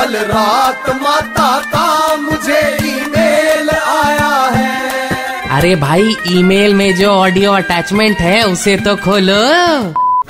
कल रात माता का मुझे ईमेल आया है। अरे भाई ईमेल में जो ऑडियो अटैचमेंट है उसे तो खोलो।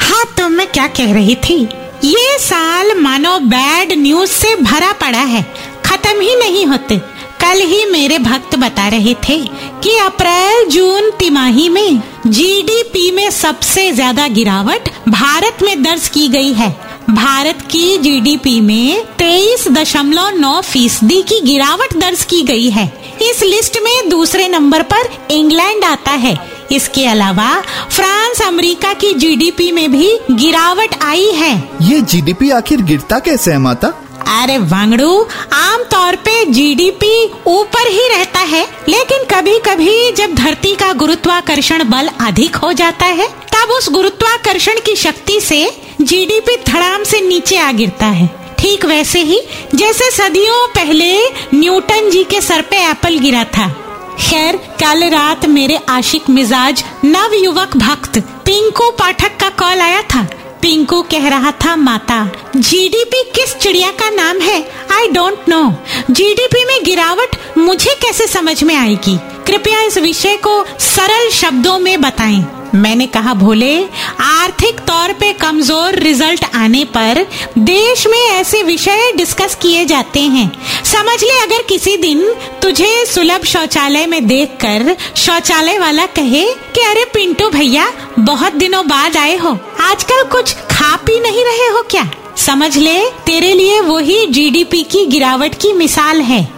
हाँ तो मैं क्या कह रही थी? ये साल मानो बैड न्यूज़ से भरा पड़ा है। खत्म ही नहीं होते। कल ही मेरे भक्त बता रहे थे कि अप्रैल जून तिमाही में जीडीपी में सबसे ज़्यादा गिरावट भारत में दर्ज की गई है। भारत की जीडीपी में तेईस दशमलव नौ फ़ीसदी की गिरावट दर्ज की गई है। इस लिस्ट में दूसरे नंबर पर इंग्लैंड आता है। इसके अलावा फ्रांस अमेरिका की जीडीपी में भी गिरावट आई है। ये जीडीपी आखिर गिरता कैसे है माता? अरे वांगड़ू आम तौर पे जीडीपी ऊपर ही रहता है लेकिन कभी कभी जब धरती का गुरुत्वाकर्षण बल अधिक हो जाता है, तब उस गुरुत्वाकर्षण की शक्ति से जीडीपी धड़ाम से नीचे आ गिरता है। ठीक वैसे ही, जैसे सदियों पहले न्यूटन जी के सर पे एप्पल गिरा था। खैर, कल रात मेरे आशिक मिजाज नव युवक भक्त पिंकू पाठक का कॉल आया था। पिंकू कह रहा था, माता जीडीपी किस चिड़िया का नाम है? आई डोंट नो जीडीपी में गिरावट मुझे कैसे समझ में आएगी? कृपया इस विषय को सरल शब्दों में बताएँ. मैंने कहा, भोले, आर्थिक तौर पे कमज़ोर रिज़ल्ट आने पर देश में ऐसे विषय डिस्कस किए जाते हैं। समझ ले अगर किसी दिन तुझे सुलभ शौचालय में देखकर शौचालय वाला कहे कि, अरे पिंटू भैया, बहुत दिनों बाद आए हो। आजकल कुछ खा पी नहीं रहे हो क्या? समझ ले तेरे लिए वही जीडीपी की गिरावट की मिसाल है।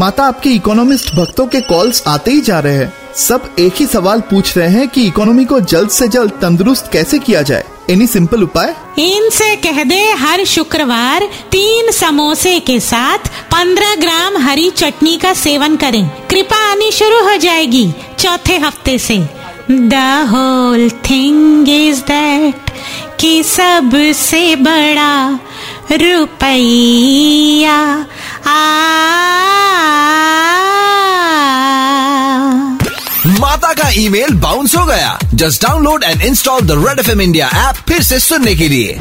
माता आपके इकोनॉमिस्ट भक्तों के कॉल्स आते ही जा रहे हैं। सब एक ही सवाल पूछ रहे हैं कि इकोनॉमी को जल्द से जल्द तंदुरुस्त कैसे किया जाए। एनी सिंपल उपाय? इनसे कह दे हर शुक्रवार तीन समोसे के साथ पंद्रह ग्राम हरी चटनी का सेवन करें। कृपा आनी शुरू हो जाएगी चौथे हफ़्ते से। The whole thing is that कि सबसे बड़ा रुपया आ। माता का ईमेल बाउंस हो गया। Just download and install the Red F M India app फिर से सुनने के लिए।